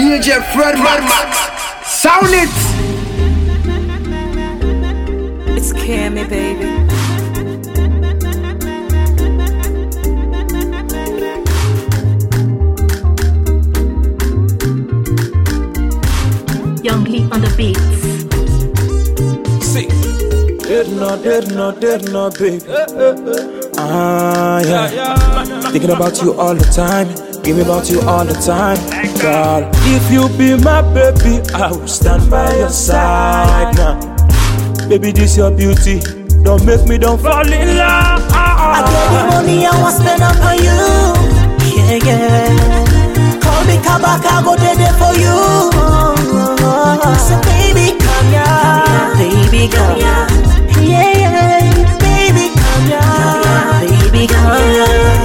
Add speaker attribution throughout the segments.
Speaker 1: DJ Fred Max. Sound it.
Speaker 2: It's Cammy, baby.
Speaker 3: Young Lee on the beats.
Speaker 4: See,
Speaker 5: Did not, did not, did not, baby. Ah, yeah. Thinking about you all the time. Dreaming about you all the time. God, if you be my baby, I will stand by your side now. Baby, this your beauty. Don't make me don't fall in love.
Speaker 6: I get the money I want spend up on you. Yeah, yeah. Call me Kabaka, go there for you. So baby, come here. Baby, come here. Yeah, yeah. Baby, come here. Baby, come here.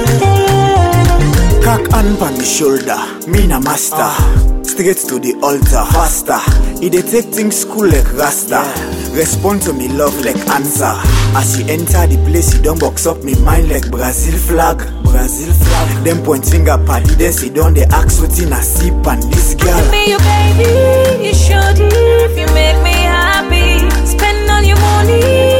Speaker 7: Hand on me shoulder, me na master. Straight to the altar, faster. He dey take things cool like Rasta. Respond to me love like answer. As you enter the place, you don't box up me mind like Brazil flag. Brazil flag. Them point finger party, then sit down they ask what in a sip and this girl.
Speaker 2: Be your baby, you should if you make me happy. Spend all your money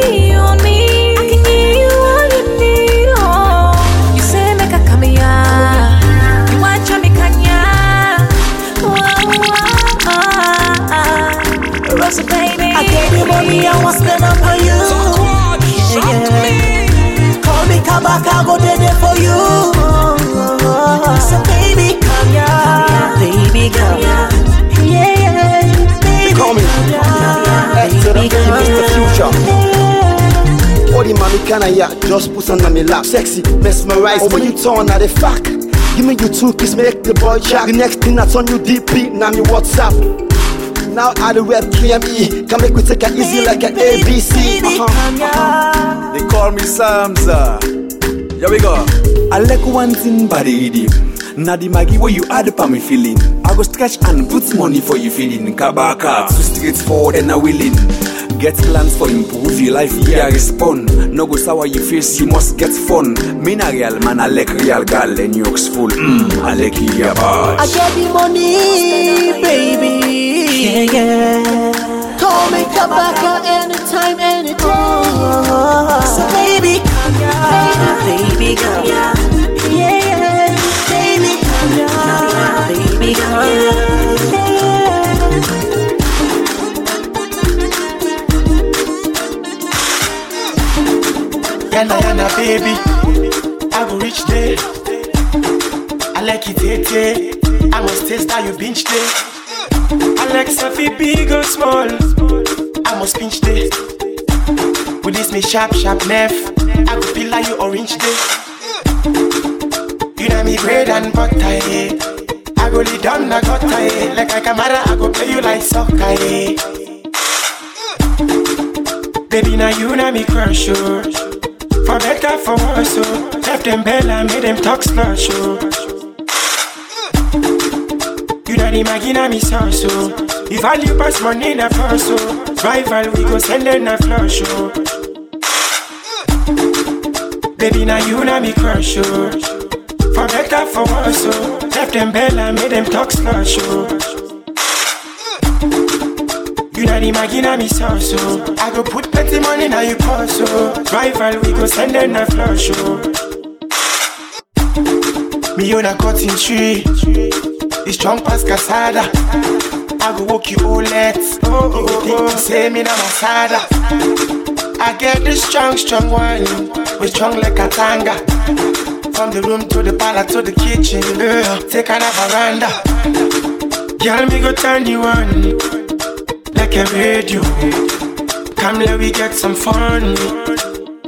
Speaker 6: yeah,
Speaker 1: just put on me lap. Sexy, mesmerize. Oh, when you turn at the fuck. Give me you two kiss, make the boy jack. The next thing that's on you deep DP, now me WhatsApp. Now I the web KME, can make we take it easy like an ABC. Uh-huh.
Speaker 6: here.
Speaker 4: they call me Samza. Here we go. I like one thing by the idiom. Now the Maggie where you add up me feeling. I go stretch and put money for you feeling. Kabaka, too straightforward and a willing. Get plans for improve your life, yeah, respond. No go sour your face, you must get fun. Me na real man, I like real gal and yokes full. Mmm, I like your bad.
Speaker 6: I get the money, baby. Yeah, yeah. Call me Kabaka anytime, anytime. So baby, come here. Baby, come here. Yeah, yeah. Baby, come here. Baby, come
Speaker 8: Yana yana baby, I go reach there. I like it tete, I must taste how you binge there. I like Safi big or small, I must pinch there. With this me sharp sharp knife, I go feel like you orange there. You know me bread and butter, eh. I go lay down the gutter, eh. Like a camera, I go play you like soccer, eh. Baby, now you know me crush, oh. For better, for worse, oh. Left them bell and made them talk slush, oh. You know the Maggie na me sauce, oh. If all you pass money in a first, oh. Rival, we go send them a flush, oh. Baby, now you know me crush, oh. For better, for worse, oh. Left them bell and made them talk slush, oh. You know the Maggie na me sauce, oh. I go put plenty money in your purse, oh. Rival, we go send them a flush, oh. Me on a cutting tree, it's strong past casada. I go walk you all let. Oh, oh, oh, oh. Say me na masada. I get this strong, strong wine, we strong like a tanga. From the room to the parlor to the kitchen, uh, take on a veranda. Girl, me go turn you on like a radio. Come let we get some fun.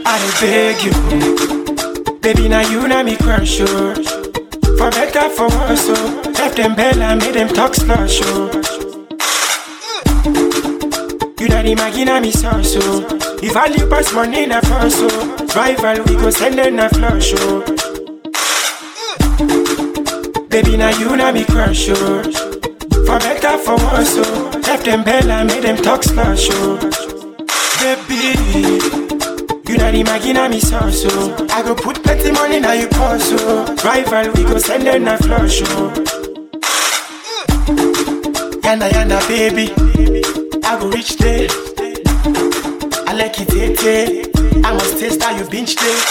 Speaker 8: I beg you, baby. Now you know me crush you. For better, for worse, oh. Left them bell and made them talk slush, oh. You the Maggie na me sauce, oh. If all you pass money in a first, oh. Rival, we go send them a flush, oh. Baby, now you know me crush, oh. For better, for worse, oh. Left them bell and made them talk slush, oh. Baby, you know the Maggie na me sauce, oh. I go put plenty money in your purse, oh. Rival, we go send them a flush, oh. Yana yana baby, I go reach there. I like it tete. I must taste how you binge there.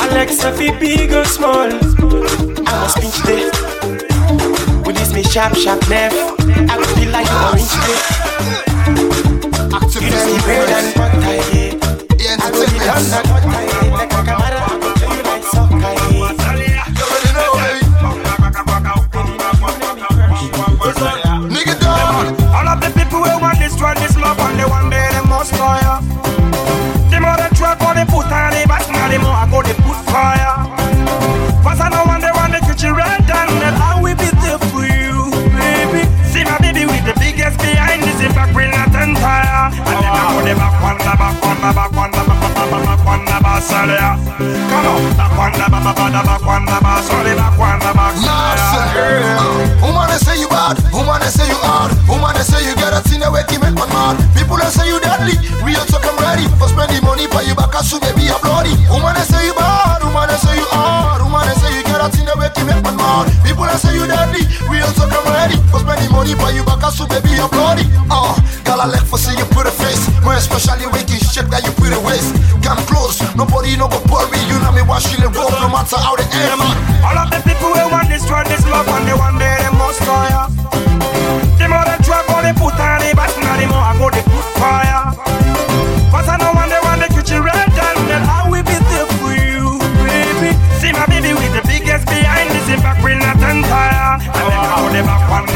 Speaker 8: I like Safi big or small. I must pinch there. With this me sharp sharp nerve, I go feel like you orange there. You just keep bread and butter, yeah. I go be down that butter, yeah. Like a camera, I go play you like soccer, yeah.
Speaker 9: Nigga dog.
Speaker 10: All of the people who want this one, this love, and they one day they must fire. The more they try for the put on the back, now the more I go they put fire. Sorry. Come on, back one, the back, back, back one, the sorry, back one, the sorry.
Speaker 9: Woman, say you bad. Woman, they say you hard. Woman, they say you get a thing that make you make one mad. People, they say you deadly. Talk, I'm ready for spending money, but you back as soon baby, I'm bloody. Woman, they say you bad. Woman, they say you hard. Woman, they say you get a thing that make you make one mad. People, they say you deadly. Real talk, I'm ready for spending money, but you back as soon baby, you're bloody. Oh, girl, I like for see you put a face. More especially when you shake that you put a waist. Come close. Nobody no go pull me. You know me, watch you roll no matter how they aim me.
Speaker 10: All of the people who want this one, this love, and they one day they must fire. The more they try for the put on the back, now the more I go they put fire.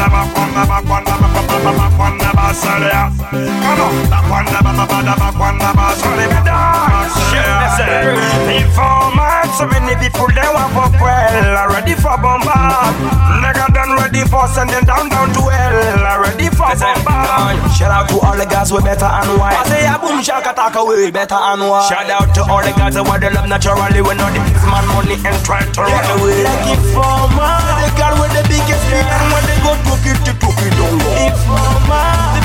Speaker 10: Back one, the back one, the back one, the back one, the back one, the back sorry. Come on, back one, the back, the back one, the back sorry, the back sorry. Informant, so many people they want for well, ready for bombard. Nigga done ready for send them down down to hell, ready for bombard.
Speaker 11: Shout out to all the guys with better and white. I say a boom shaka attack away better and white. Shout out to all the guys that want the love naturally when all the man money and try to run away.
Speaker 8: Like informant,
Speaker 11: The girl with the biggest feet and when they go to it, to it, don't go.
Speaker 8: informant.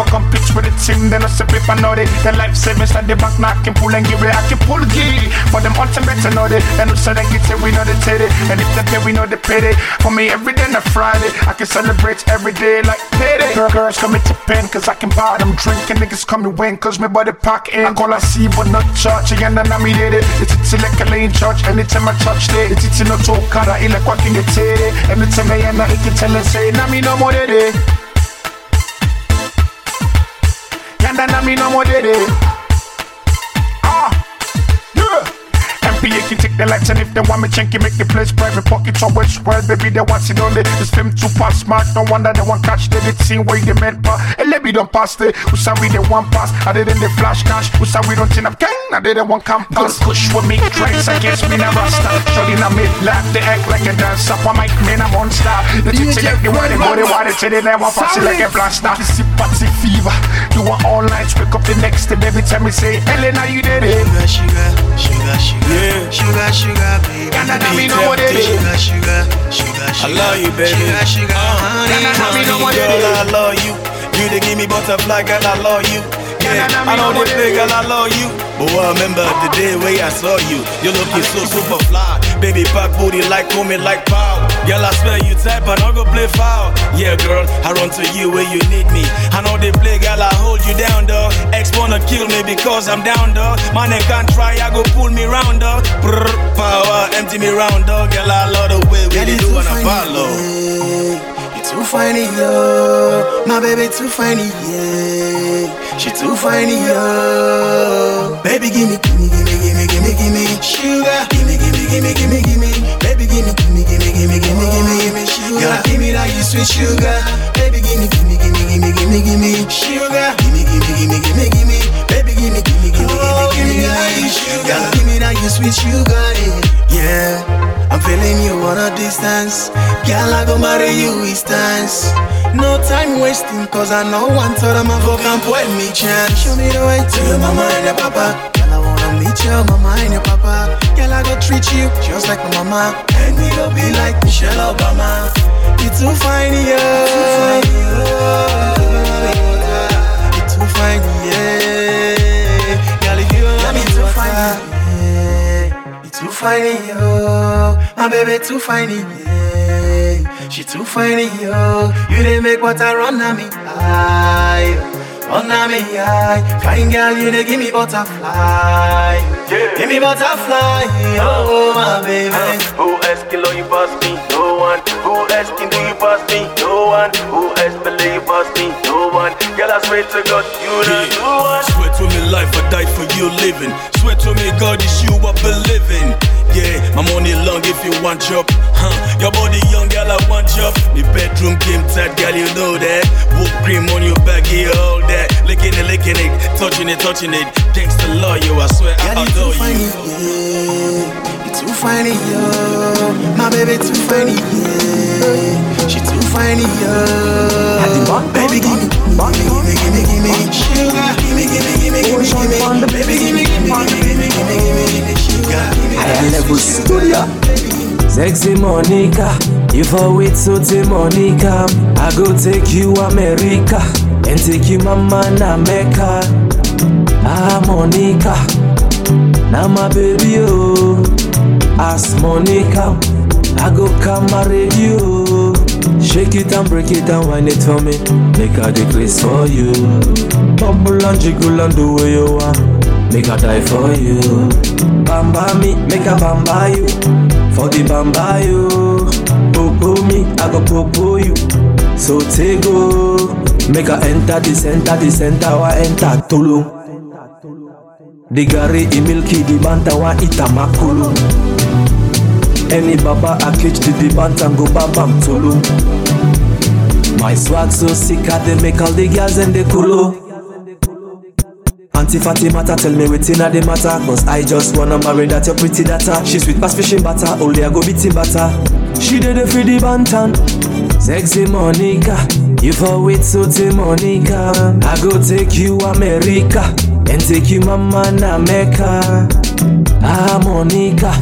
Speaker 10: For come pitch with the team, then I sip say paper know it. The life savings like the bank knocking, pull and give it, I can pull giddy. For them ultimate to know it, and so they get it, we know the teddy. And if they pay, we know they pay it. For me, every day a Friday, I can celebrate every day like payday. Girl, girls come to pen, cause I can buy them drinking, niggas coming win, cause my body pack in. I call I see, but not church, and I me did it. It's it's like a lane church, anytime I touch it. It's no talk, it like what can get it. Anytime I am, I can tell and say, na me no more Yanda na mi no more dede. MPA can take the lights and if they want me chinky make the place private. Pockets always well baby they want it on the this film too fast smart no wonder they want catch the lit scene where they made pa. And let me don't pass eh. the who say we they want pass. I didn't they flash cash. Who say we don't tin up gang. I didn't want come pass. Push with me tracks against me na rasta shorty na me laugh they act like a dancer for my man a monster the tits like the way they go they want it till they never pass it like a blaster. This is party fever. You want all nights wake up the next day every time we say Elena you did it.
Speaker 12: Sugar, sugar, sugar, sugar, sugar, sugar, baby.
Speaker 10: Yana na me no more dede.
Speaker 12: Sugar, sugar, sugar, sugar.
Speaker 13: I love you, baby.
Speaker 12: Sugar, sugar,
Speaker 10: uh. honey. Me no more
Speaker 13: Girl. I love you. You they give me butterfly, girl, I love you. Yeah,
Speaker 10: Yana na me
Speaker 13: I know
Speaker 10: this more
Speaker 13: they play,
Speaker 10: dede.
Speaker 13: girl, I love you. But I remember the day where I saw you. You looking so super fly. Baby, pack booty like coming like pow. Girl, I swear you type and I go play foul. Yeah, girl, I run to you where you need me. I know they play, girl, I hold you down, though. Ex wanna kill me because I'm down, though. Man, they can't try, I go pull me round, though. Brr, power, empty me round, though. Girl, I love the way we
Speaker 12: Girl,
Speaker 13: they
Speaker 12: you
Speaker 13: do and I follow.
Speaker 12: Too fine, yo. My baby too fine, yeah. She too fine, yo. Baby, gimme, gimme, gimme, gimme, gimme, gimme sugar. Gimme, gimme, gimme, gimme, gimme. Baby, gimme, gimme, gimme, gimme, gimme, gimme, gimme sugar. Girl, gimme that you sweet sugar. Baby, gimme, gimme, gimme, gimme, gimme, gimme sugar. Gimme, gimme, gimme, gimme, gimme. Baby, gimme, gimme, gimme, gimme, gimme, gimme sugar. Girl, gimme that you sweet sugar, yeah. I'm feeling you on a distance. Girl, I go marry you, distance. No time wasting, cause I know one told I'm a fucking point me chance. Show me the way to your mama and your papa. Girl, I wanna meet your mama and your papa. Girl, I go treat you just like my mama. And we go be like Michelle Obama. You too fine, yeah. You too fine, yeah. You too fine, yeah. Girl, if you want me too fine, yeah. You too fine, yeah. My baby too fine, yeah. She too fine, yo. You didn't make what I run on me, aye. Run on me, aye. Fine girl, you didn't give me butterfly. Give me butterfly, oh my baby.
Speaker 13: Who else can love you past me? No one. Who else can do you past me? No one. Who else believe you past me? No one. Girl, I swear to God, you the one. Swear to me, life I die for you living. Swear to me, God, it's you I believe in. Yeah, my money long if you want job. Huh? Your body young, girl, I want job. Me bedroom game tight, girl, you know that. Whoop cream on your back, yeah, all that. Licking it, licking it, touching it, touching it. Thanks to love you, I swear I
Speaker 12: Girl, you
Speaker 13: adore
Speaker 12: too fine,
Speaker 13: you.
Speaker 12: yeah. You too fine, yo. My baby too fine, yeah. She too fine, yo. Baby, give me, gimme, gimme, gimme, gimme, sugar. Gimme, gimme, gimme, gimme, gimme. Baby, gimme, gimme, gimme, gimme, gimme, sugar.
Speaker 11: Higher level studio. Sexy Monica, if I wait so to Monica, I go take you America and take you mama na Mecca. Ah Monica, now my baby oh. Ask Monica, I go come marry you. Shake it and break it and wind it for me. Make a decrease for you. Bumble and jiggle and do what you want. Make a die for you. Bamba me, make a bamba you. For the bamba you. Popo me, I go popo you. So take go. Make a enter the center, the center wa enter Tulum. The gari i milky the banta wa itamakulu. Any baba I catch the banta and go babam Tulum. My swag so sick, I they make all the girls and the kulu. Auntie Fatimata tell me waiting at the matter Cause I just wanna marry that your pretty data She sweet past fishing butter, only I go beating butter She did it for the bantan. Sexy Monica, you for wait so to Monica. I go take you America And take you mama na Mecca. Ah Monica,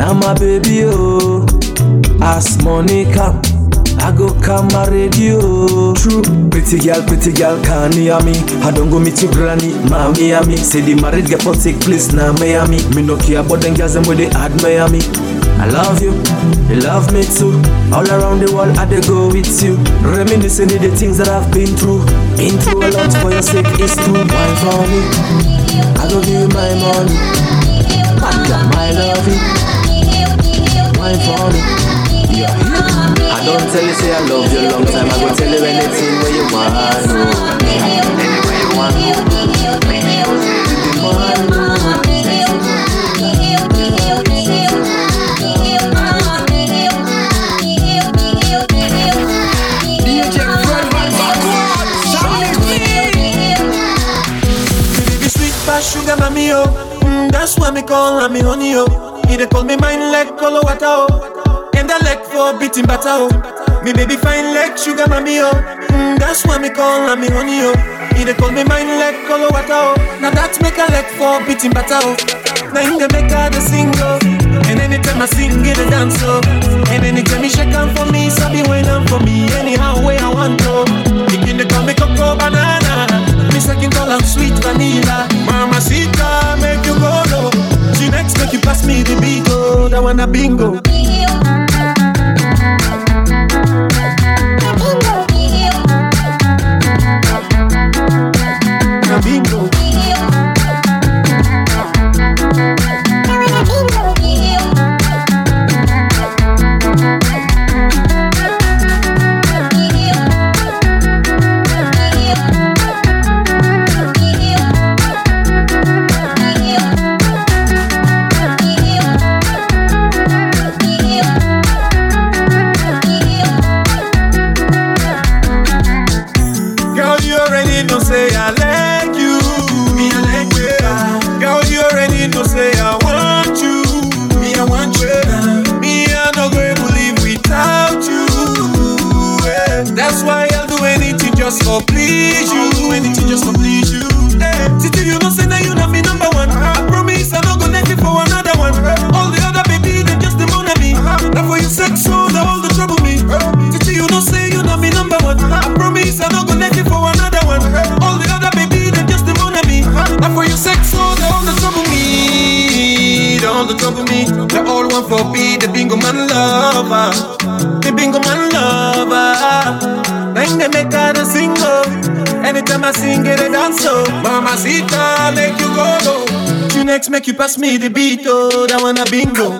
Speaker 11: now my baby oh Ask Monica I go come marry you. True, pretty girl, pretty girl, can hear me. I don't go meet your granny, mommy, me. Say the marriage get for take place now, Miami. Me no care about them girls, them where they admire me. I love you, you love me too. All around the world, I dey go with you. Reminiscing of the things that I've been through. Been through a lot for your sake, it's too Wine for me, I go give you my money. I got my love, wine for me. Yeah. I don't tell you say I love you long time. I go tell you anything where you want. Oh. Anywhere you want. Make sure say you the man.
Speaker 12: Baby, sweet past sugar, mommy, oh. Mm, that's why me call her me honey, oh. He dey call me mine like color water, oh. And I like for beating butter, oh. Me baby fine like sugar, mommy, oh. Mm, that's why me call her me honey, oh. He dey call me mine like color water, oh. Now that make a like for beating butter, oh. Now dey make her the sing, oh. And anytime I sing, get a dance, oh. And anytime he shake on for me, sabi wine on for me. Anyhow way I want, oh. He dey call me cocoa banana. Me second call am sweet vanilla. Mama Sita, make you go make you pass me the bingo. That one a bingo. You
Speaker 5: next make you pass me the beat, oh, that one a bingo.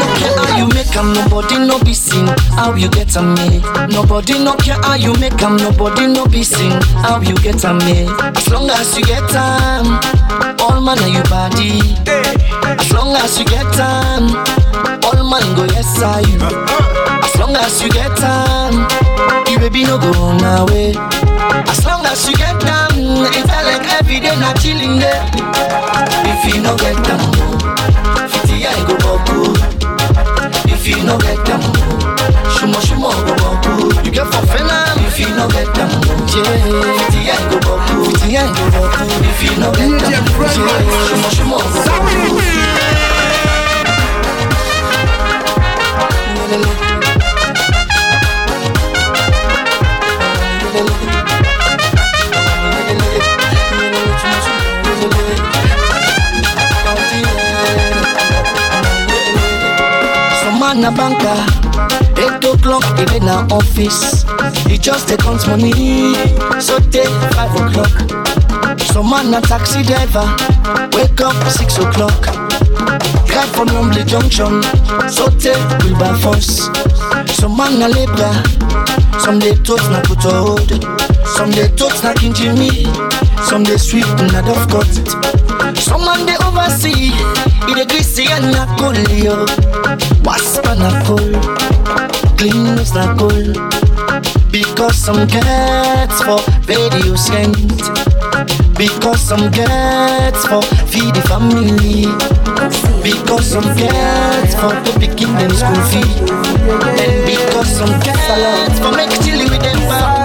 Speaker 14: Nobody know how you make 'em, nobody no be seen. How you get 'em me? Nobody no care how you make 'em, nobody no be seen. How you get 'em me? As long as you get 'em, all man are you body. As long as you get 'em, all man go yes I you. Uh, as long as you get 'em, you baby no go on away. As long as you get 'em, it's like every day not chilling there. If you no get get 'em, fifty I go back if you no get them, shumo shumo go boku. You get for fena if you no get them, yeah. Fifty I go boku, fifty I go boku. If you no get them, yeah. Shumo shumo go boku. Some man a banker, eight o'clock he dey na office. He just dey count money, so take five o'clock. Some man a taxi driver, wake up six o'clock. Drive from Lumley Junction, so take Wilberforce. Some man a labor, some dey tote na Kutod, some dey tote na Kinjimi, some dey sweep na Dovecot. Some man dey oversee, he dey greasy and na colio. Wasp and a coal, clean na coal. Because some gets for radio sent. Because some gets for feed the family. Because some gets for to picking them school fee. And because some gets for make chili with them back.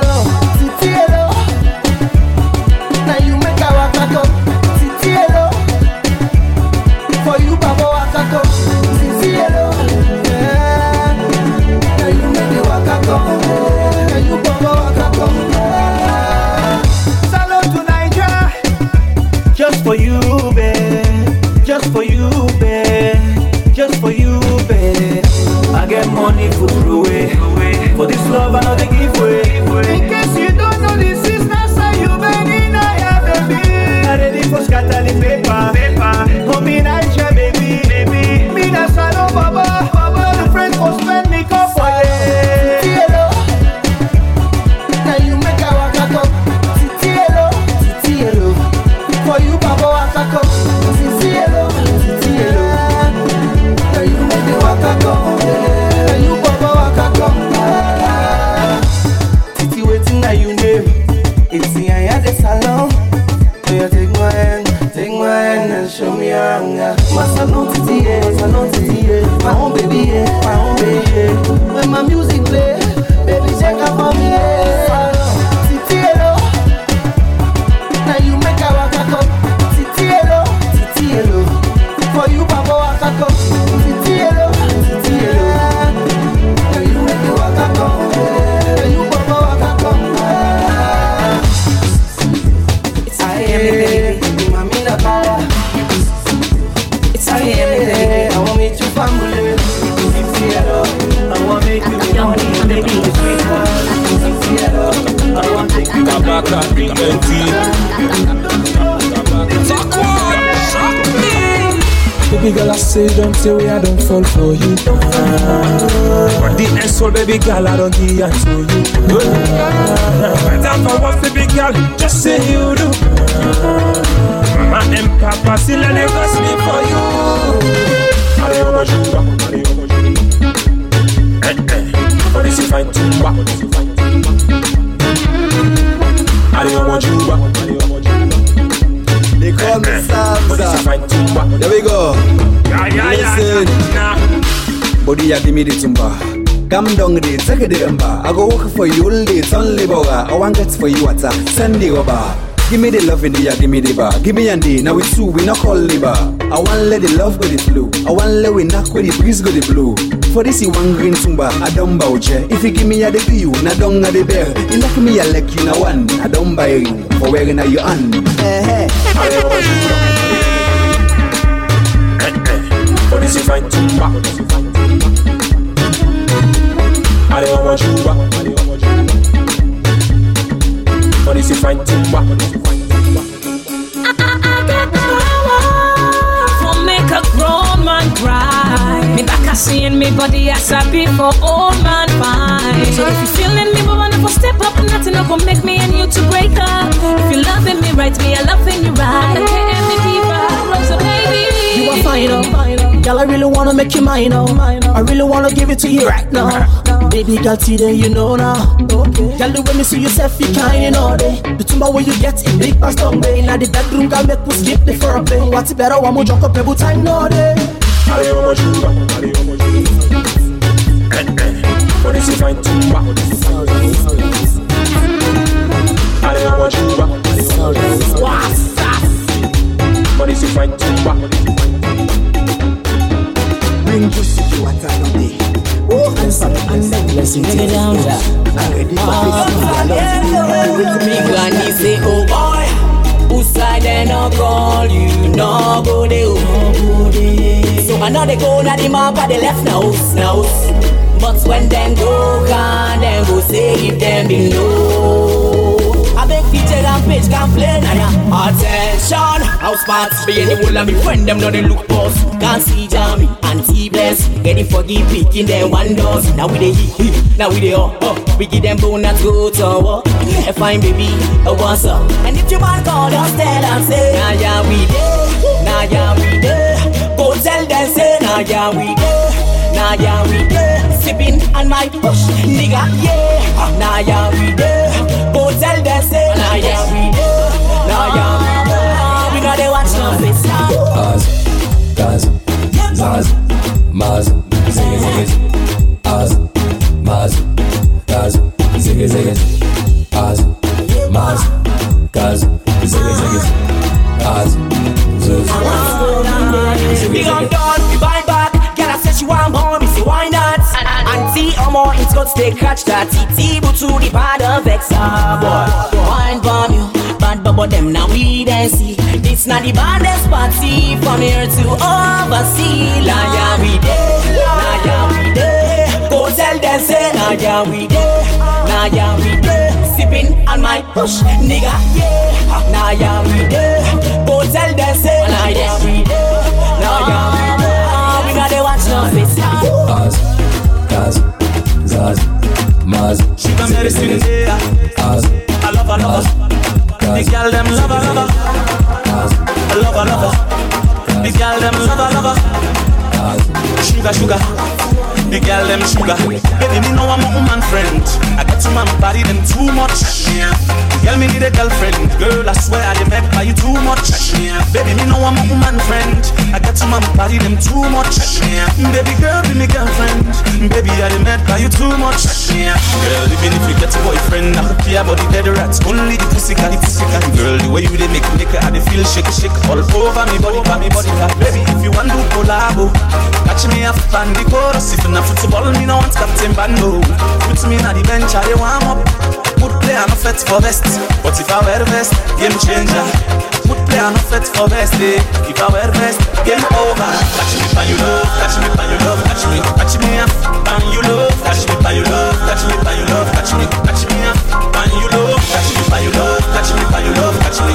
Speaker 15: Show me your anger. My Salone titi yeah, Salone titi yeah. My own baby yeah, my own baby yeah. When my music play,
Speaker 5: say don't say we I don't fall for you. Ah. The next soul, baby girl, I don't give ya to you. Ah. Time for what, baby girl, just say you do. Ah. Mama Papa still they got me for you. Jouer, allez, on va jouer. Eh, eh, jouer, allez,
Speaker 4: call me Salsa. There we go. Listen. Body ya give me the tumba. Come down there, take the rumba. I go work for you all day, only boga. I want get for you water, send the rubber. Give me the love in the yeah, give me the bar. Give me and day, now it's two, we not call labor. I want let the love go the flow. I want let we knock with the breeze go the blow. For this you one green tumba, I don't bow chair. If you give me a the you, na don't a the bear. You knock me a leg you na one, I don't buy ring. For wearing a you on. Hey,
Speaker 16: For this you find tumba. I don't want you back. For this you find tumba.
Speaker 2: For make a grown man cry. Me back a seeing me body as a before old man fine. So if you feeling me, but wanna step up, nothing no go make me and you to break up. If you loving me right, me I loving you right. I can't be diva, Rosa baby.
Speaker 17: You are fine, oh. Girl, I really wanna make you mine, oh. I really wanna give it to you right now. Baby, girl, today you know now. Okay. Girl, the way me see yourself, you kind all day. The tumba where you get in big past on way. Now the bedroom can make us sleep the for a pay. What's better? One more jump up every time, no day.
Speaker 16: I don't want you back. I don't want you back. For this you find tumba. I don't want you back. For this you find tumba.
Speaker 18: Bring juicy to what I know day. Oh, and some and then blessing.
Speaker 17: Bring it down, Jack.
Speaker 18: I'm ready for this.
Speaker 17: Me granny say, oh boy, who side they no call you, no go there, no go there. So I know they go na the map, but they left now, now. But when them go, can them go say if them be no. I beg feature and page can play ya. Attention, house parts be any whole of me friend them know they look boss. Can't see Jamie and see bless. Get it forgive picking them one doors. Now we dey hit, now we dey oh, oh. We give them bonus go to war. A fine baby, a what's up? And if you man call, just tell them say, Nah yeah we dey, nah yeah we dey. Go tell them say, Nah yeah we dey, nah yeah we dey. Sipping on my push, nigga yeah. Nah yeah we dey. Go tell them say, Nah yeah we dey, nah yeah we know they watch no face.
Speaker 19: Az, gaz, zaz, maz, ziggy ziggy. Az, maz, gaz, ziggy ziggy. Az, maz, gaz, ziggy ziggy. Az, zuz.
Speaker 17: We gon' more, it's got to catch that but to the bad of Vexa, ah, boy. Wine bomb you, bad bubble them, now we then see. This not the baddest party from here to overseas. Nah, yeah, we there, nah, yeah, we there. Go tell them, say, nah, yeah, we there, nah, yeah, we there. Sipping on my push, nigga, yeah. Nah, yeah, we there. Go tell them, say, nah, yeah, we there, nah, yeah, we there. We gotta ah, watch no face.
Speaker 19: Gaz, zaz, maz,
Speaker 13: Sugar
Speaker 19: ziggy
Speaker 13: medicine,
Speaker 19: ziggy.
Speaker 13: yeah.
Speaker 19: Az,
Speaker 13: I love her, love her. The girl them love her, love her. I love her, love her. The girl them love her, love her. Sugar, sugar. The girl them sugar. Baby, me know I'm a woman friend. I get to my body them too much. Girl, me need a girlfriend. Girl, I swear I dey make by you too much. Baby, me know I'm a woman friend. I get to my body them too much. Mm, baby girl, be me girlfriend. Mm, baby, I dey make by you too much. Girl, even if you get a boyfriend, I you about the dead rats. Only the pussy can the pussy can. Girl, the way you dey make me, I dey feel shake shake all over me body, over me body. Baby, if you want to collabo, catch me up and the chorus. If na football, me no want captain bando. Put me na the bench, I dey warm up. Good player, no fit for best. But if I wear vest, game changer. Good player, no fit for best. Eh? If I wear vest, game over. Catch me pan you love, catch me pan you love, catch me, catch me up, pan you love, catch me pan you love, catch me pan you love, catch me, catch me up, pan you love, catch me pan you love, catch me pan you love, catch me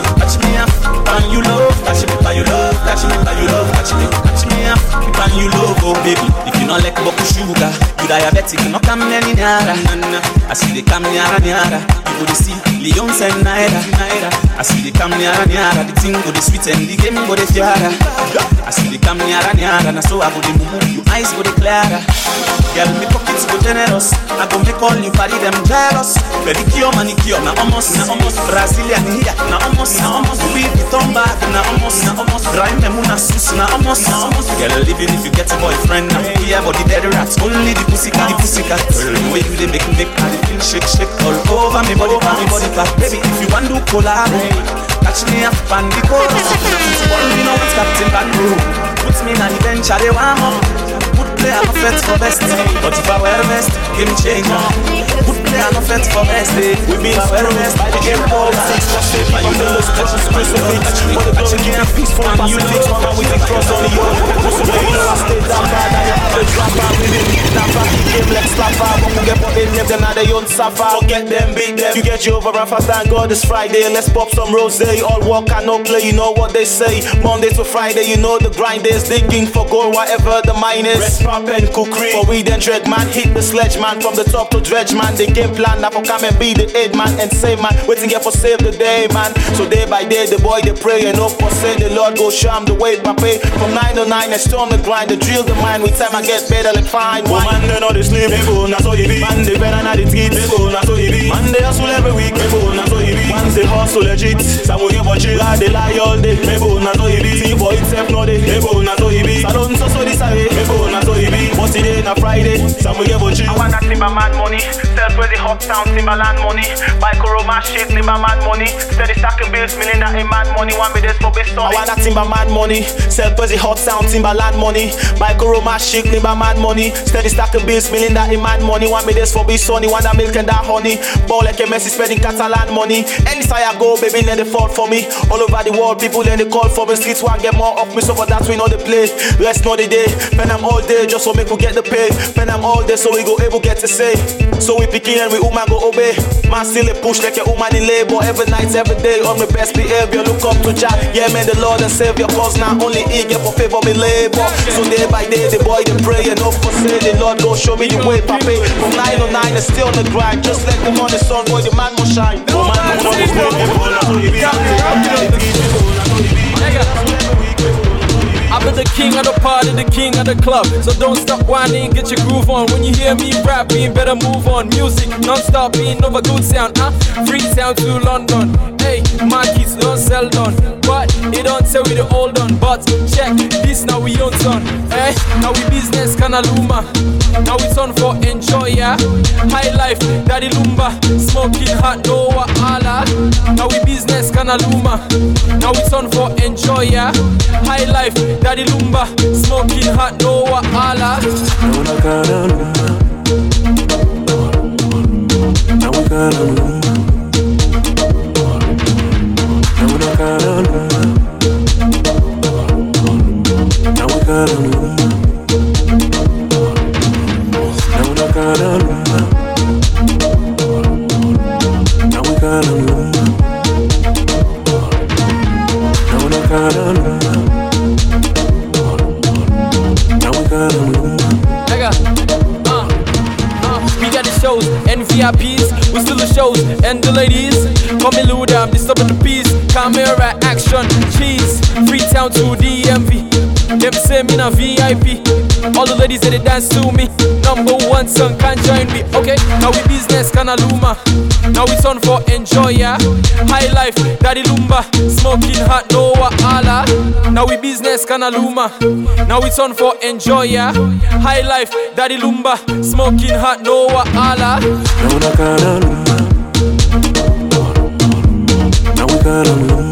Speaker 13: no come any nearer. I see they come nearer, nearer. You go see Leon and Naira. I see they come nearer, nearer. The thing go the sweet and the game go the fiara. I see they come nearer, nearer. Now so I go the mumu, your eyes go the clearer. Girl, me pockets go generous. I go make all you party them jealous. Pedicure, manicure, na almost, na almost Brazilian here, na almost, na almost. We be turn back, na almost, na almost.
Speaker 20: Rhyme them una sus na amos Girl, even if you get a boyfriend now Yeah, but the dead rats Only the pussycat, the pussycat Girl, the way you they make me make shake, shake All over me body, my body back Baby, if you want to collab Catch me up on the coast. Football, you know it's Captain Bro Put me on the bench, I they warm up Good play, I'm a fit for best. But if I wear vest, game changer Good play, I'm a fit for best. We be a wear vest, the game over And you know, catch you crucifix But the blood can't fix for and you fix One with the cross on the yoke You know I stay down bad and you have drop out We didn't get that back, the game like slapper When we get put in them, then now they on suffer Forget them, beat them. You get and fast thank God it's Friday. Let's pop some rose All work and no play, you know what they say. Monday to Friday, you know the grind is Digging for gold, whatever the mine is pop and cookery For weed and dread man, hit the sledge man. From the top to dredge man The game plan, now for come and be the head man And say man, waiting here for save the day man. So day by day, the boy they pray And hope for say the Lord go show the way by pay. From 9 to 9, I on the grind. The drill the mind, with time I get better like fine wine.
Speaker 13: Man, they know they sleep, go, that's how you be. Man, they better not it eat, they go, that's how you be. Man, they hustle every week, go, that's how you be. Man, they hustle legit. Some will give a chill, they lie all day. They go, that's how you be. See boy, itself no day, go, that's how you be. Salone, so so this way, they go, that's how be But today, na Friday, some will give a chill
Speaker 21: I want that Timberman money. Sell for the uptown Timberland money. Buy Coroma shit, Timberman money. Steady stacking bills, million that in man money. One me this for best
Speaker 20: I want that Timberman money, sell Pussy hot sound Timberland money. Buy Coroma chic, Timberman money. Steady stacking bills, million that in man money. Want me this for be sunny, want that milk and that honey. Ball like a Messi spending Catalan money. Any side I go, baby, then they fall for me. All over the world, people then they call for me. Streets want get more of me, so for that we know the play. Rest know the day, pen I'm all day just so make we get the pay. Pen I'm all day so we go able get to say. So we pick and we woman go obey. Man still a push like a woman in labor every night, every day on my best behavior. Look up to Jah, yeah man, the Lord and Savior. Cause now only He get for favor me labor. So day by day the boy they pray and for say the Lord go show me the way, papi. From nine to nine and still on the grind, just like the morning sun, boy the man must shine. Oh man, no one
Speaker 22: been the king of the party, the king of the club. So don't stop whining, get your groove on. When you hear me rap, better move on. Music non-stop, being over good sound. Uh, Freetown to London. Kids don't sell done, but they don't tell we the old on. But check this now we on son. Hey, now we business kinda luma. Now it's on for enjoy yeah. High life, daddy lumba, smoking hot no wahala. Now we business kinda luma. Now it's on for enjoy yeah. High life, daddy lumba, smoking hot no wahala.
Speaker 23: Now we kinda Now we kinda
Speaker 22: Uh, uh, VIPs. We still the shows and the ladies. Call me Luda, I'm disturbing the peace. Camera action, cheese. Freetown to DMV. Them say me na VIP. All the ladies that they dance to me. Number one son can't join me. Okay, now we business kinda luma. Now it's on for enjoy yeah. High life, daddy lumba. Smoking hot no wahala. Now we business kinda luma. Now it's on for enjoy yeah. High life, daddy lumba. Smoking hot no
Speaker 23: Now girl, don't know.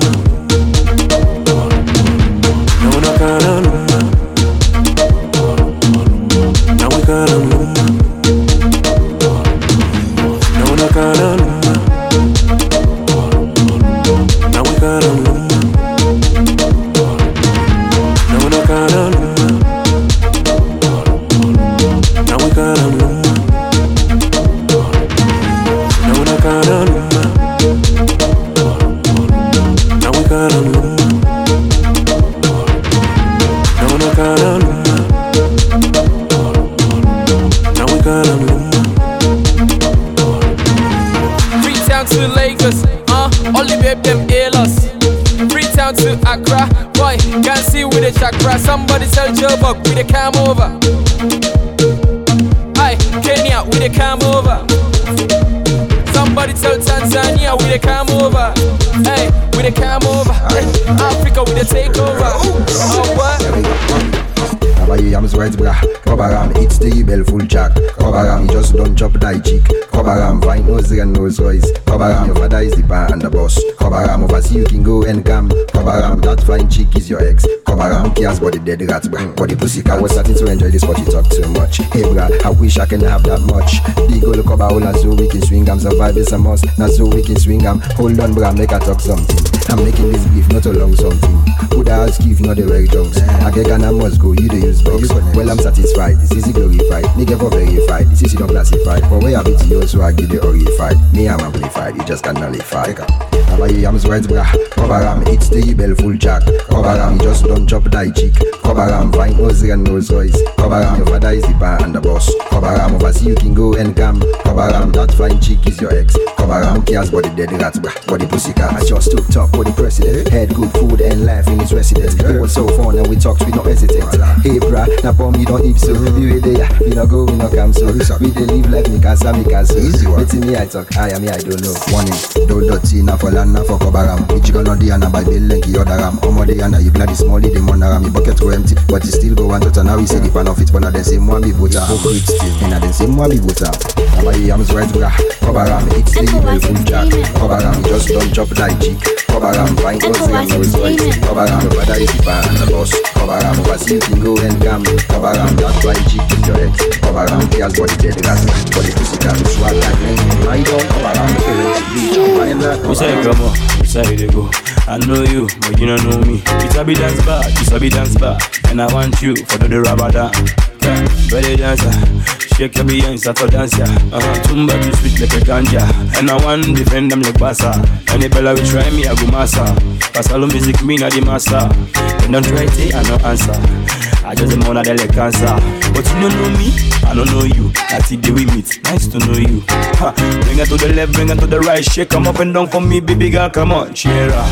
Speaker 23: And royce Cover am, your father is the bar and the boss. Cover am, oversee you can go and come. Cover am, that fine chick is your ex. Cover am, cares the dead rat bra the pussy cat was starting to enjoy this but you talk too much. Hey bra, I wish I can have that much. Big ol' cover all so we can swing am. Survive is a must, now so we can swing am. Hold on bra, make I talk something. I'm making this beef not a long something. Would I ask you if not the right jokes I get and I must go, you the use box. Well I'm satisfied, this is glorified. Nigga for verified, this is not classified But where I be to you so I give you horrified Me I'm amplified, you just can't nullify Cover your yams right bra Cover am, it's the bell full jack. Cover am, just don't chop die cheek. Cover am, fine nose and nose royce Cover am, your father is the bar and the boss. Cover am, oversee you can go and come Cover am, that fine chick is your ex. Cover am, cares body dead rat bra Body pussy cat, I just took top for the president. Had good food and life in his residence. It was so fun and we talked, we no hesitate. Hey bra, na bomb you don't eat so. We we there, we no go, we no come so. We dey live like me casa, me casa Wetin me I talk, I am me I don't know Warning, don't dirty, na for land, na for cover am Which gonna di and by bill lenky other ram. Omo dey and you glad small the money ram Me bucket go empty, but you still go one tot Now we say the pan of it, but na den say moi be voter Hypocrite still, and na den say moi be voter Cover your yams right bra, cover am It's the evil full jack. Cover just don't chop like cheek Cover am, fine clothes and no right Cover am, your father the bar and the boss Cover am, oversee you go and come Cover am, that fine chick is your ex Cover am, cares body dead gas Body pussy can swag like me I don't cover am, parents bleach Find
Speaker 24: say come on? Who say they go? I know you, but you don't know me. It's a bit dance bar, it's a bit dance bar, and I want you for the rabada. Yeah, belly dancer, shake your start to dance ya. Uh-huh, tumba too sweet like a ganja, and I want defend them like bassa. Any bella will try me, I go massa. Pasalo music me na the master. They don't try it, I no answer. I just am on a like cancer, but you don't know me, I don't know you. That's the day we meet. Nice to know you. Ha, bring it to the left, bring it to the right, shake 'em up and down for me, baby girl. Come on, cheer up.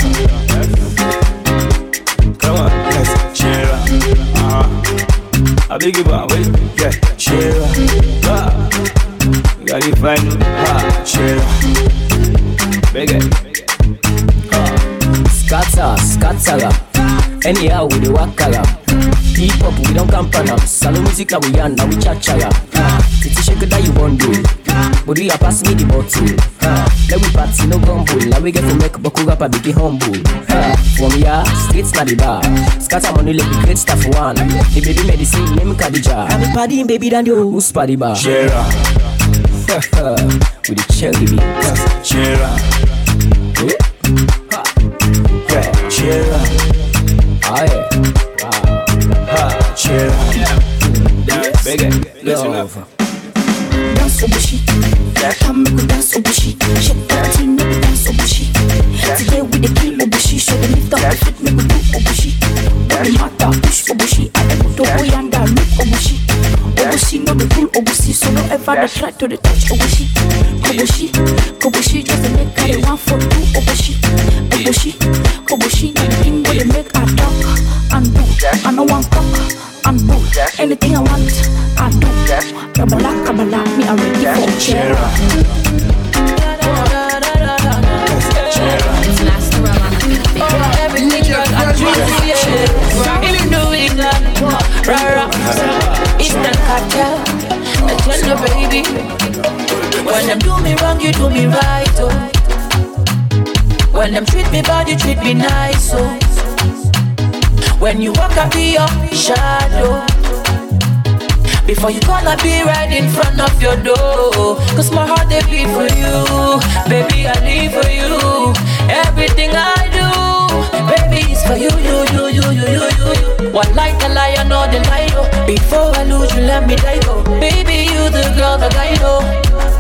Speaker 24: Come on, let's cheer up. Uh-huh. I beg you, but wait, yeah, up. Ah, gotta find ah, up. Beg it.
Speaker 25: Scatter, scatter Anyhow, we the wakara Hip hop, we don't camp on Salone music now we yarn, now we cha cha Titi shake that you want do But you pass me the bottle. Uh, Let we party, no gumbo Now we get to make Boku rapper big humble. Uh, From here, streets na the bar. Scatter money, let me great stuff one. The baby medicine, name Khadija I'm a party, baby, than you Who's party bar?
Speaker 24: Cheer up.
Speaker 25: With the cherry beat
Speaker 24: Cheer up. Yeah, cheer up.
Speaker 25: Oh
Speaker 26: the dey try to dey touch obushi. Obushi, obushi just dey make dey want for do obushi. Obushi, obushi na the thing wey dey make I talk and do. I no want cock and. Anything I want, I do. Kabbalah, Kabbalah, me I ready for cheer
Speaker 27: Everything girl, I dream of you. If you do it, uh, rara, instant cartel. I tell you, baby, when them do me wrong, you do me right, oh. When them treat me bad, you treat me nice, oh. When you walk, I be your shadow. Before you gonna be right in front of your door. Cause my heart they beat for you. Baby, I live for you. Everything I do, baby, is for you, you, you, you, you, you, you. One light the lie, I know the lie, oh. Before I lose you, let me die, oh. Baby, you the girl that I know.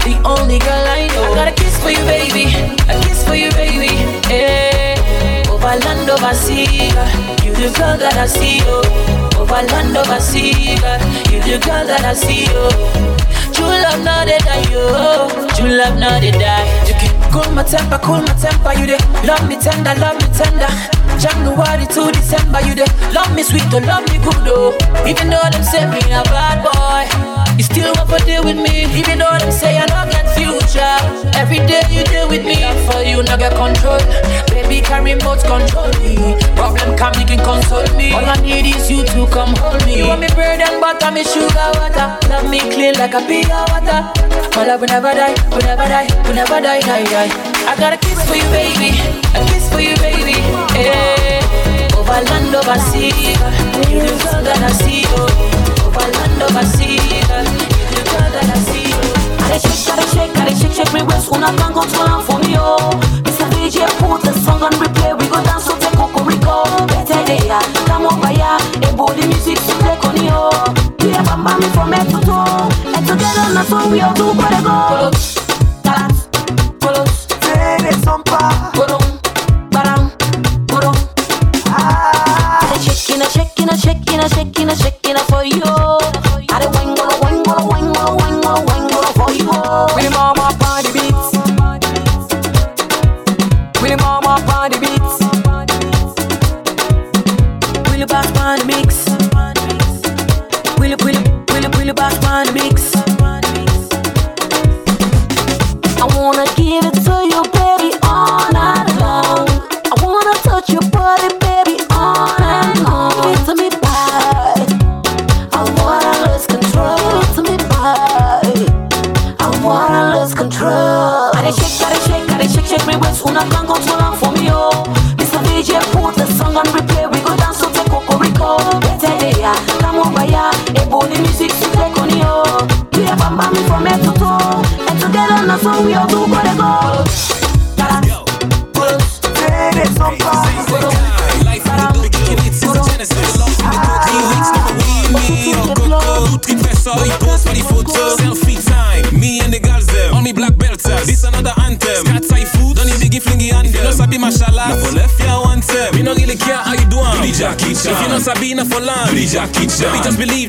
Speaker 27: The only girl I know. I got a kiss for you, baby. A kiss for you, baby. Hey. Over land, over sea, you the girl that I see, oh. Over land, over sea, you the girl that I see, oh. True love now they die, oh. True love now they die. You can cool my temper, cool my temper. You dey love me tender, love me tender.
Speaker 6: January to December, you dey love me sweet or love me good oh. Even though them say me a bad boy, you still want to deal with me. Even though them say I don't get future, every day you deal with me. For you, not get control. Baby, can remote control me. Problem come, you can console me. All I need is you to come hold me. You want me bread and butter, me sugar water. Love me clean like a pure water. My love will never die, will never die, will never die, die, die. I got a kiss for you, baby. A kiss for you, baby. Hey. Over land, over sea. You the girl that I see, oh. Over land, over sea. You the girl that I see, oh. I shake, I shake, I shake, shake me waist. Una can go to land for me, oh. Mr. DJ, put the song on replay. We go dance to take Rico. Better day, yeah. Come over, yeah. Hey, body music, so take on you. We have a mommy from head to toe. And together, that's what we all do, gotta go. Shaking, shaking, shaking, shaking, shaking for you.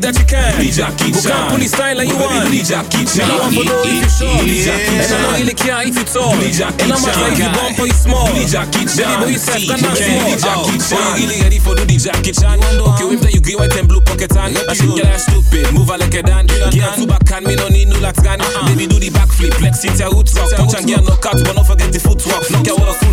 Speaker 28: That you can. Do the Who can pull the style like you want. Do the Jackie Chan. Me want for know if you sure. Do the Jackie Chan. And I don't really care if you tall. Do the Jackie Chan. And I'm if you bump or you small. Do the Jackie Chan. Baby boy you self can dance small. Oh, you really ready for do the Jackie Chan? Okay, with that you green white and blue pocket hand. I should get that stupid. Move her like a dan. Get her two back hand. Me no need no lax gun. Baby do the backflip. Flex it your roots up. Punch and get knock out, but don't forget the footwork. Knock your water full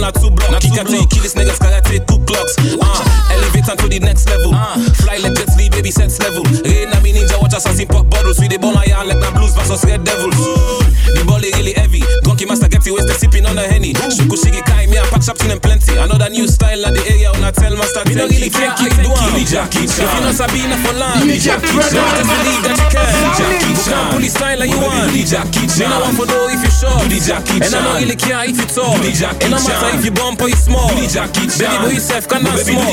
Speaker 28: talk. Panadol two block. Kick her till you kill this niggas karate two clocks. Uh, elevate to the next level. Uh, fly like Jet Li, baby sets level. Rain na me ninja watch assassin pop bottles. We the my hand like na blues versus red devils. The ball is really heavy. Gonky master you wasted sipping on a henny. Shuku shigi kai me and pack up them plenty. Another new style at the area when I tell master. Me no really care how you do am. If you know Sabina for land, just believe that you can. You can't pull the style like you want. Me no want for know if you sure. And I don't really care if you tall. And no matter if you bump or you small. Baby boy yourself can not small.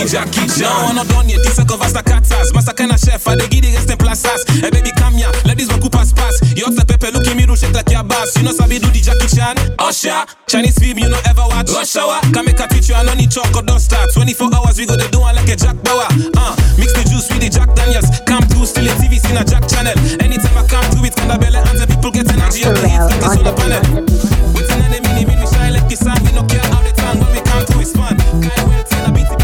Speaker 28: Now I'm not done yet. This a cover staccatas. Master kind of chef. I the rest in plazas. Hey baby come here. Let this one pass pass. You hot the pepper. Look at me do shake like your boss. You know sabi do the Jackie Chan. Usher. Chinese film you know ever watch. Rush hour. Can make a teach you. I no need chalk or dust start. 24 hours we go they do one like a Jack Bauer. Uh, mix the juice with the Jack Daniels. Come through still a TV seen a Jack channel. Anytime I come through it, kinda belly and the people get energy up the heat. Get this on the panel. With an enemy, me we shine like the sun. We no care how they turn when we come through. It's fun. Kind well, ten a beat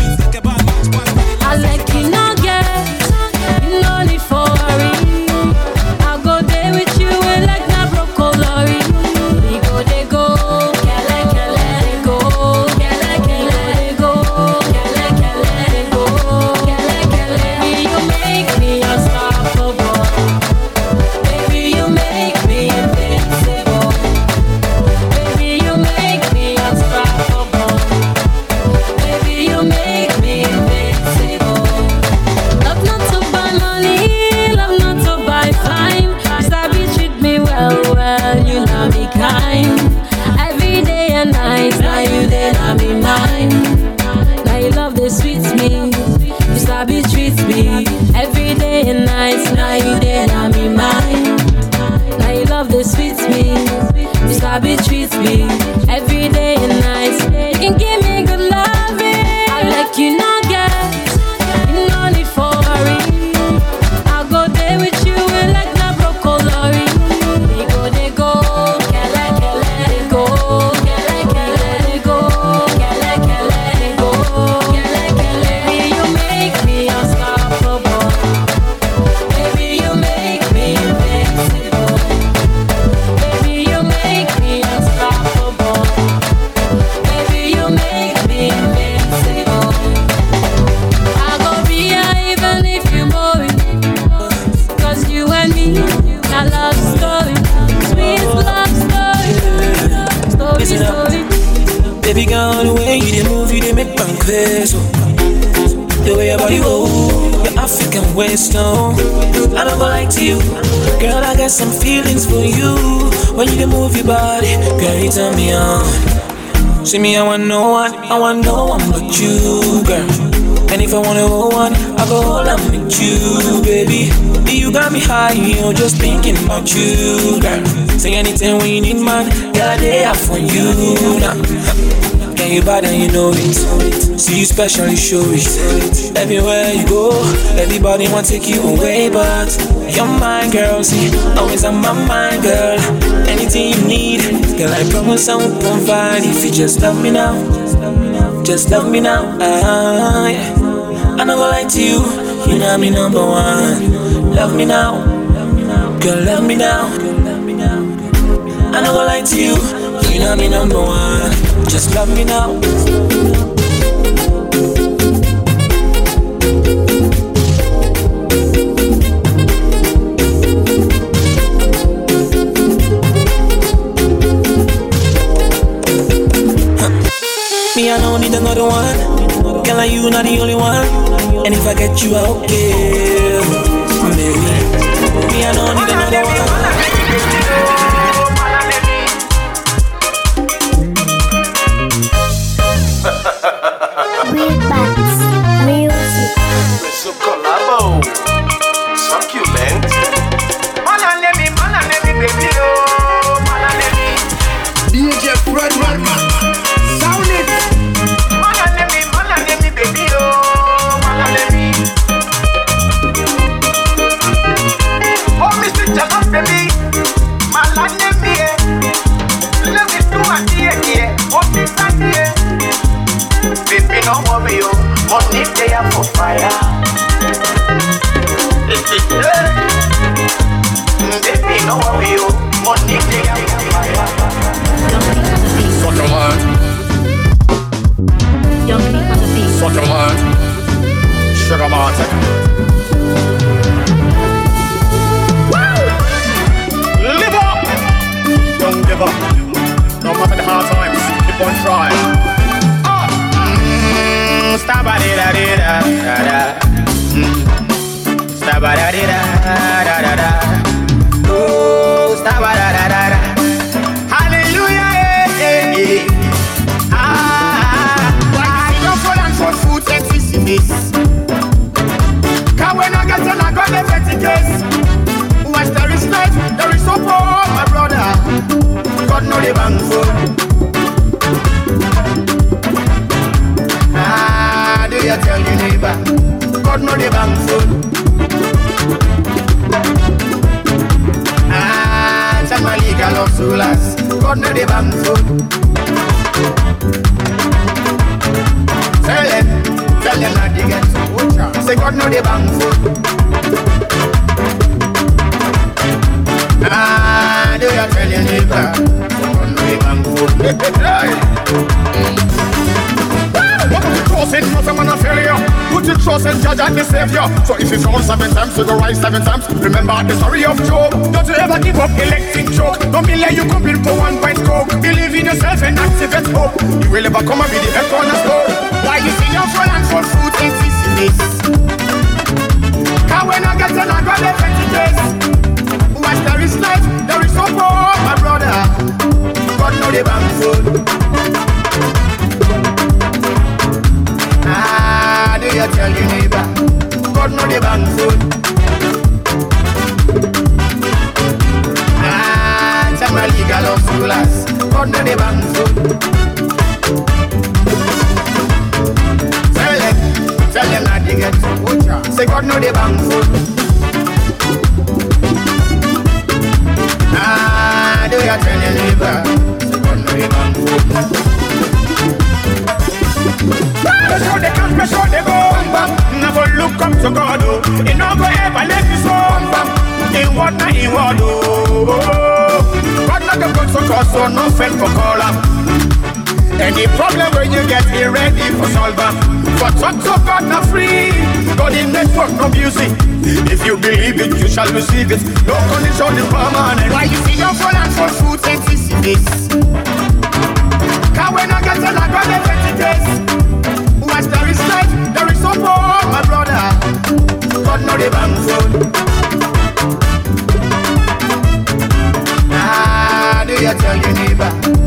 Speaker 28: yes. Oh.
Speaker 27: The way you move, you make my
Speaker 5: crazy. Oh. The way your body move, your African waist, no. I don't go like to you, girl. I got some feelings for you. When you move your body, girl, you turn me on. See me, I want no one, I want no one but you, girl. And if I wanna go on, I go all I'm with you, baby. You got me high, you know, just thinking about you, girl. Say anything when you need, man, girl, I out for you now. Can you bad and you know it? See you special, you show it. Everywhere you go, everybody want to take you away, but you're mine, girl. See, always on my mind, girl. Anything you need, girl, I promise I will provide. If you just love me now, just love me now. Ah, yeah. I never lie to you, you know me number one. Love me now, girl, love me now. I never lie to you, you know me number one. Just love me now. Me, I don't need another one. Girl, like you not the only one. And if I get you, I okay. Baby, me, I don't need
Speaker 16: the petty case? Once there is hope, oh, my brother. God know the bang phone. Ah, do you tell your neighbor? God know the bang phone. Ah, my legal of souls. God know the bang phone. Tell them, tell them not to get so Say God know the bang phone. Ah, do you tell your neighbor? The phone. What if you trust in not a man failure? Put your trust in Judge and the Savior. So if you fall seven times, you go rise seven times. Remember the story of Job. Don't you ever give up electric choke. Don't be like you come build for one pint coke. Believe in yourself and activate hope. You will ever come and be the head cornerstone. Why you see your fall and for food and this? Can we not get on a grab the petty there is life, there is hope, oh, my brother. God know the phone. Ah, do you tell your neighbor? God know the bang phone. Ah, tell my legal of schoolers. God know the phone. Tell them, tell them not to get so Say God know the phone. God know the how they can, press how they go. Look up to oh. He no go ever let you so. In what na in what, oh. God not good so so no fail for call. Any problem when you get here ready for solver. But talk to God not free. God in network no music. If you believe it, you shall receive it. No condition is permanent. Why you see your fall and for food and this is this? Cause when
Speaker 12: I get to like God,
Speaker 1: I get it
Speaker 29: is. Watch there is light, there is support, my brother. God not the bank phone. Ah, do you tell your neighbor?